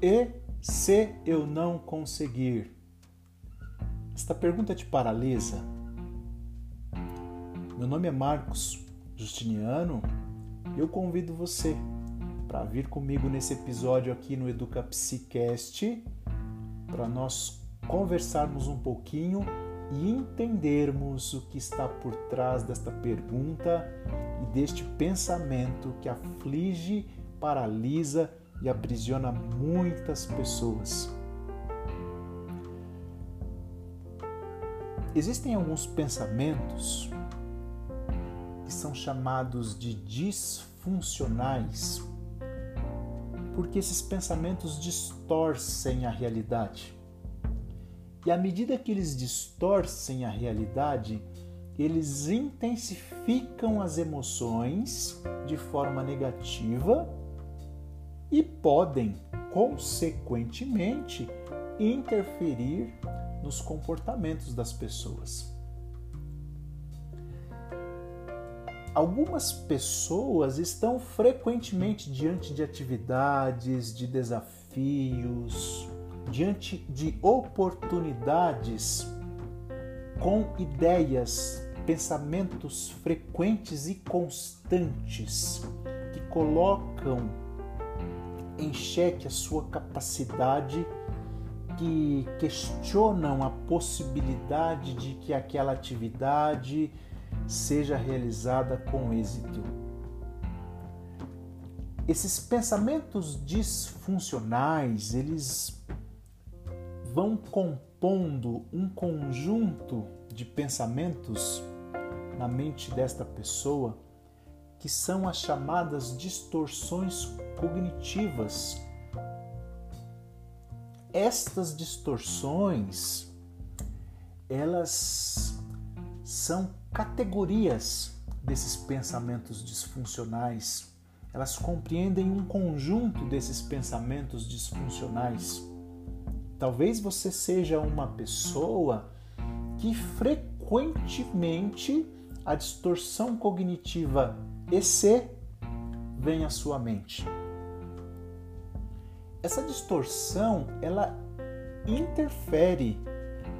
E se eu não conseguir? Esta pergunta te paralisa? Meu nome é Marcos Justiniano. Eu convido você para vir comigo nesse episódio aqui no Educa Psicast para nós conversarmos um pouquinho e entendermos o que está por trás desta pergunta e deste pensamento que aflige, paralisa e aprisiona muitas pessoas. Existem alguns pensamentos que são chamados de disfuncionais, porque esses pensamentos distorcem a realidade. E à medida que eles distorcem a realidade, eles intensificam as emoções de forma negativa e podem, consequentemente, interferir nos comportamentos das pessoas. Algumas pessoas estão frequentemente diante de atividades, de desafios, diante de oportunidades com ideias, pensamentos frequentes e constantes que colocam em xeque a sua capacidade, que questionam a possibilidade de que aquela atividade seja realizada com êxito. Esses pensamentos disfuncionais, eles vão compondo um conjunto de pensamentos na mente desta pessoa que são as chamadas distorções cognitivas. Estas distorções, elas são categorias desses pensamentos disfuncionais. Elas compreendem um conjunto desses pensamentos disfuncionais. Talvez você seja uma pessoa que frequentemente a distorção cognitiva EC vem à sua mente. Essa distorção, ela interfere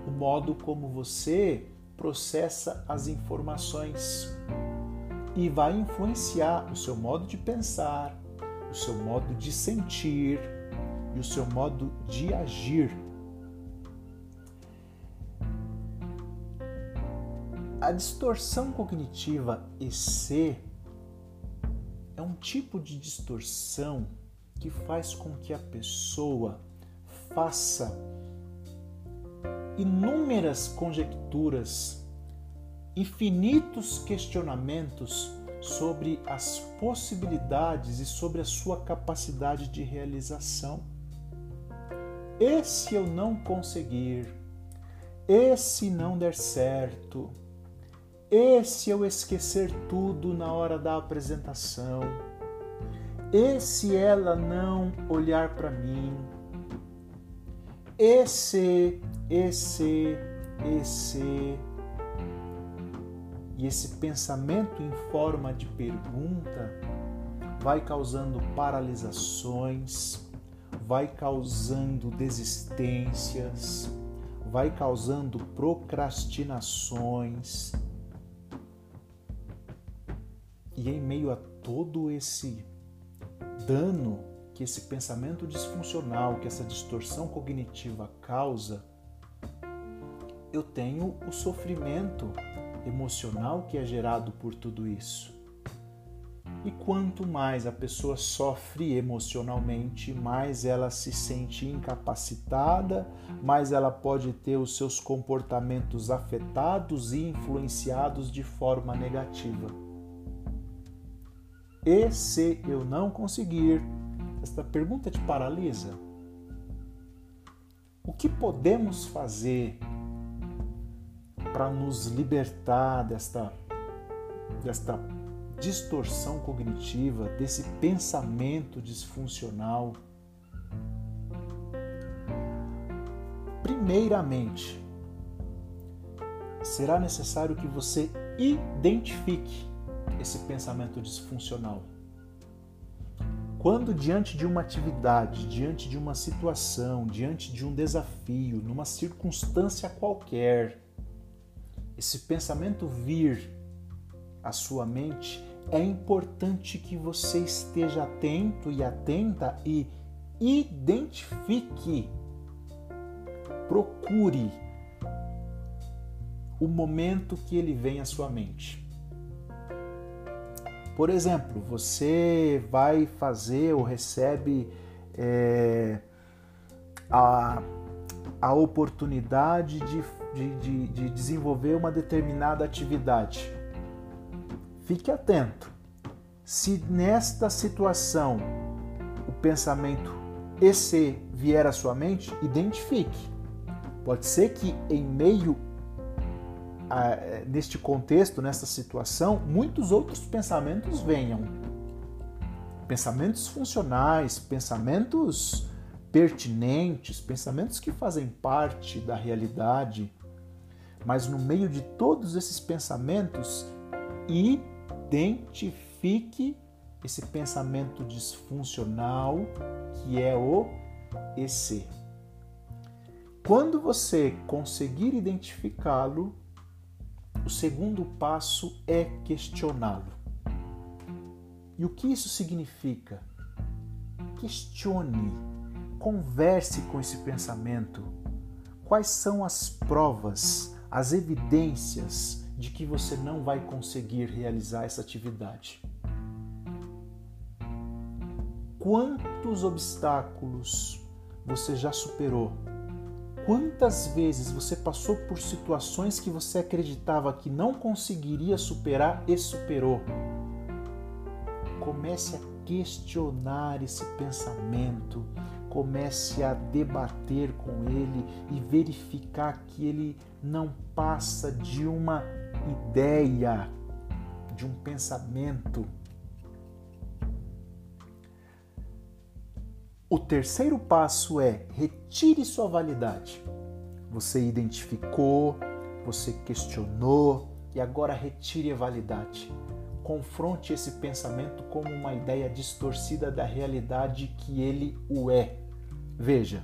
no modo como você processa as informações e vai influenciar o seu modo de pensar, o seu modo de sentir e o seu modo de agir. A distorção cognitiva EC é um tipo de distorção que faz com que a pessoa faça inúmeras conjecturas, infinitos questionamentos sobre as possibilidades e sobre a sua capacidade de realização. E se eu não conseguir? E se não der certo? E se eu esquecer tudo na hora da apresentação? E se ela não olhar para mim? Esse, esse, esse. E esse pensamento em forma de pergunta vai causando paralisações, vai causando desistências, vai causando procrastinações e em meio a todo esse dano que esse pensamento disfuncional, que essa distorção cognitiva causa, eu tenho o sofrimento emocional que é gerado por tudo isso. E quanto mais a pessoa sofre emocionalmente, mais ela se sente incapacitada, mais ela pode ter os seus comportamentos afetados e influenciados de forma negativa. E se eu não conseguir? Esta pergunta te paralisa. O que podemos fazer para nos libertar desta, desta distorção cognitiva, desse pensamento disfuncional? Primeiramente, será necessário que você identifique esse pensamento disfuncional. Quando diante de uma atividade, diante de uma situação, diante de um desafio, numa circunstância qualquer, esse pensamento vir à sua mente, é importante que você esteja atento e atenta e identifique, procure o momento que ele vem à sua mente. Por exemplo, você vai fazer ou recebe é, a, a oportunidade de, de, de, de desenvolver uma determinada atividade. Fique atento. Se nesta situação o pensamento esse vier à sua mente, identifique. Pode ser que em meio neste contexto, nesta situação, muitos outros pensamentos venham. Pensamentos funcionais, pensamentos pertinentes, pensamentos que fazem parte da realidade. Mas no meio de todos esses pensamentos, identifique esse pensamento disfuncional que é o EC. Quando você conseguir identificá-lo, o segundo passo é questioná-lo. E o que isso significa? Questione, converse com esse pensamento. Quais são as provas, as evidências de que você não vai conseguir realizar essa atividade? Quantos obstáculos você já superou? Quantas vezes você passou por situações que você acreditava que não conseguiria superar e superou? Comece a questionar esse pensamento, comece a debater com ele e verificar que ele não passa de uma ideia, de um pensamento. O terceiro passo é retire sua validade. Você identificou, você questionou e agora retire a validade. Confronte esse pensamento como uma ideia distorcida da realidade que ele o é. Veja,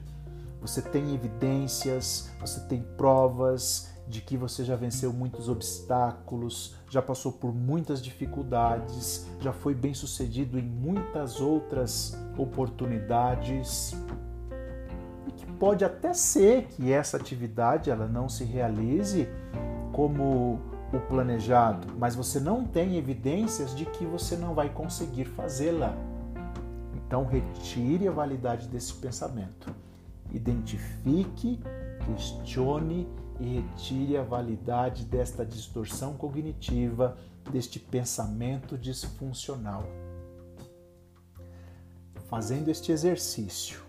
você tem evidências, você tem provas, de que você já venceu muitos obstáculos, já passou por muitas dificuldades, já foi bem sucedido em muitas outras oportunidades. E que pode até ser que essa atividade ela não se realize como o planejado, mas você não tem evidências de que você não vai conseguir fazê-la. Então retire a validade desse pensamento. Identifique, questione e retire a validade desta distorção cognitiva, deste pensamento disfuncional. Fazendo este exercício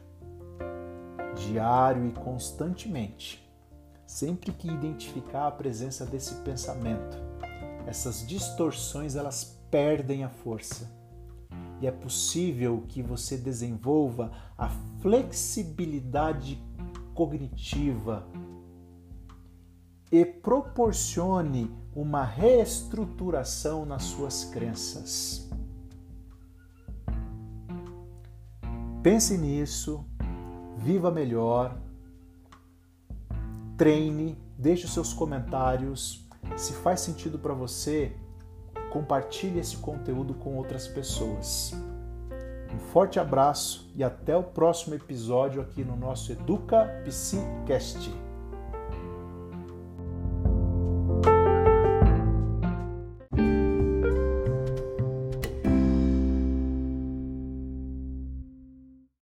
diário e constantemente, sempre que identificar a presença desse pensamento, essas distorções elas perdem a força. E é possível que você desenvolva a flexibilidade cognitiva e proporcione uma reestruturação nas suas crenças. Pense nisso, viva melhor, treine, deixe os seus comentários. Se faz sentido para você, compartilhe esse conteúdo com outras pessoas. Um forte abraço e até o próximo episódio aqui no nosso Educa Psicast.